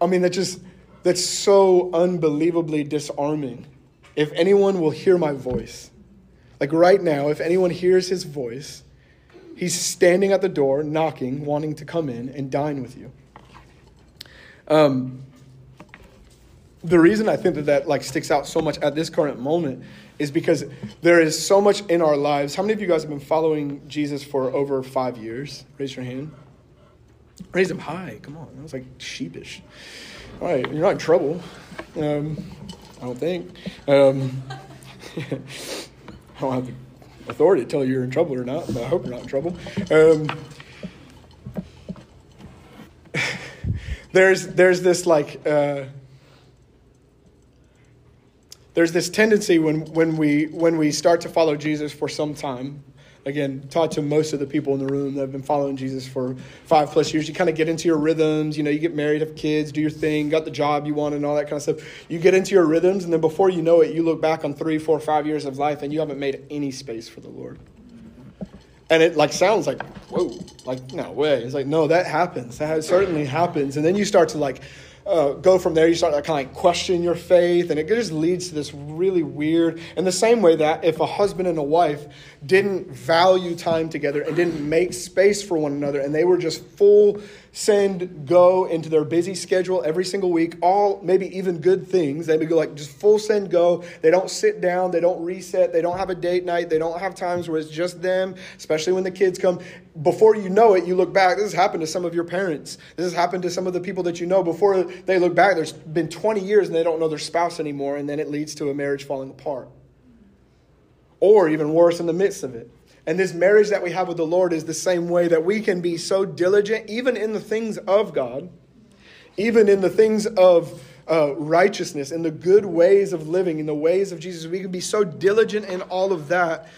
I mean, that just, that's so unbelievably disarming. If anyone will hear my voice, like right now, if anyone hears his voice, he's standing at the door, knocking, wanting to come in and dine with you. Um, the reason I think that that like sticks out so much at this current moment is because there is so much in our lives. How many of you guys have been following Jesus for over five years? Raise your hand. Raise them high. Come on. That was like sheepish. All right, you're not in trouble. Um, I don't think. Um, (laughs) I don't have the authority to tell you you're in trouble or not, but I hope you're not in trouble. Um, (laughs) there's there's this like uh, there's this tendency when when we when we start to follow Jesus for some time. Again, taught to most of the people in the room that have been following Jesus for five plus years. You kind of get into your rhythms. You know, you get married, have kids, do your thing, got the job you want, and all that kind of stuff. You get into your rhythms, and then before you know it, you look back on three, four, five years of life, and you haven't made any space for the Lord. And it like sounds like, whoa, like no way. It's like, no, that happens. That certainly happens. And then you start to like uh, go from there. You start to kind of like question your faith, and it just leads to this really weird. In the same way that if a husband and a wife didn't value time together and didn't make space for one another, and they were just full send go into their busy schedule every single week, all maybe even good things. They go like just full send go. They don't sit down, they don't reset, they don't have a date night, they don't have times where it's just them, especially when the kids come. Before you know it, you look back. This has happened to some of your parents. This has happened to some of the people that you know. Before they look back, there's been 20 years and they don't know their spouse anymore, and then it leads to a marriage falling apart. Or even worse, in the midst of it. And this marriage that we have with the Lord is the same way that we can be so diligent, even in the things of God, even in the things of uh, righteousness, in the good ways of living, in the ways of Jesus. We can be so diligent in all of that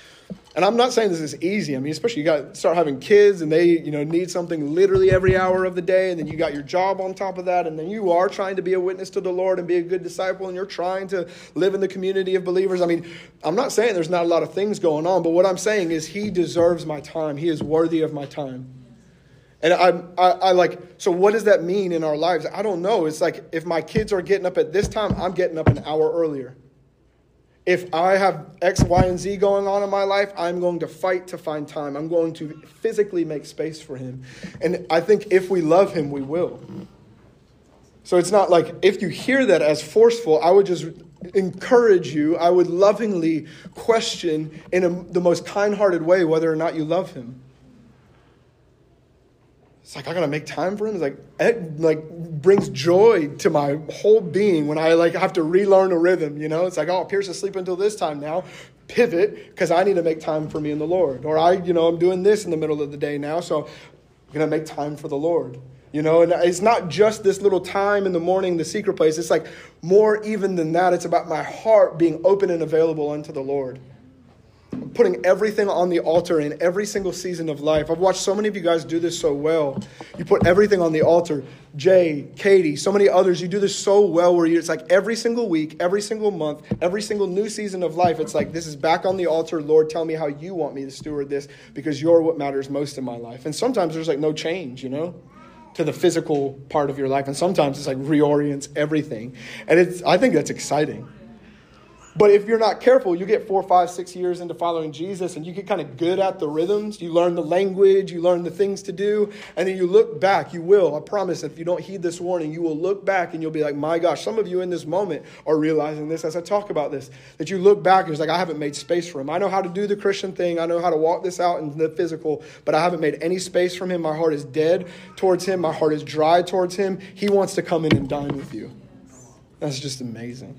and I'm not saying this is easy. I mean, especially you got to start having kids and they, you know, need something literally every hour of the day, and then you got your job on top of that, and then you are trying to be a witness to the Lord and be a good disciple, and you're trying to live in the community of believers. I mean, I'm not saying there's not a lot of things going on, but what I'm saying is He deserves my time. He is worthy of my time. And I, I, I like, so what does that mean in our lives? I don't know. It's like if my kids are getting up at this time, I'm getting up an hour earlier. If I have X, Y, and Z going on in my life, I'm going to fight to find time. I'm going to physically make space for Him. And I think if we love Him, we will. So it's not like if you hear that as forceful, I would just encourage you, I would lovingly question in a, the most kind hearted way whether or not you love Him. It's like I gotta make time for him. It's like it like brings joy to my whole being when I like have to relearn a rhythm. You know, it's like oh, Pierce is sleeping until this time now. Pivot because I need to make time for me and the Lord. Or I, you know, I'm doing this in the middle of the day now, so I'm gonna make time for the Lord. You know, and it's not just this little time in the morning, the secret place. It's like more even than that. It's about my heart being open and available unto the Lord putting everything on the altar in every single season of life. I've watched so many of you guys do this so well. You put everything on the altar. Jay, Katie, so many others, you do this so well where you, it's like every single week, every single month, every single new season of life, it's like this is back on the altar. Lord, tell me how you want me to steward this because you're what matters most in my life. And sometimes there's like no change, you know? to the physical part of your life and sometimes it's like reorients everything and it's i think that's exciting but if you're not careful, you get four, five, six years into following Jesus and you get kind of good at the rhythms. You learn the language, you learn the things to do, and then you look back. You will, I promise, if you don't heed this warning, you will look back and you'll be like, my gosh, some of you in this moment are realizing this as I talk about this. That you look back and it's like, I haven't made space for him. I know how to do the Christian thing, I know how to walk this out in the physical, but I haven't made any space from him. My heart is dead towards him, my heart is dry towards him. He wants to come in and dine with you. That's just amazing.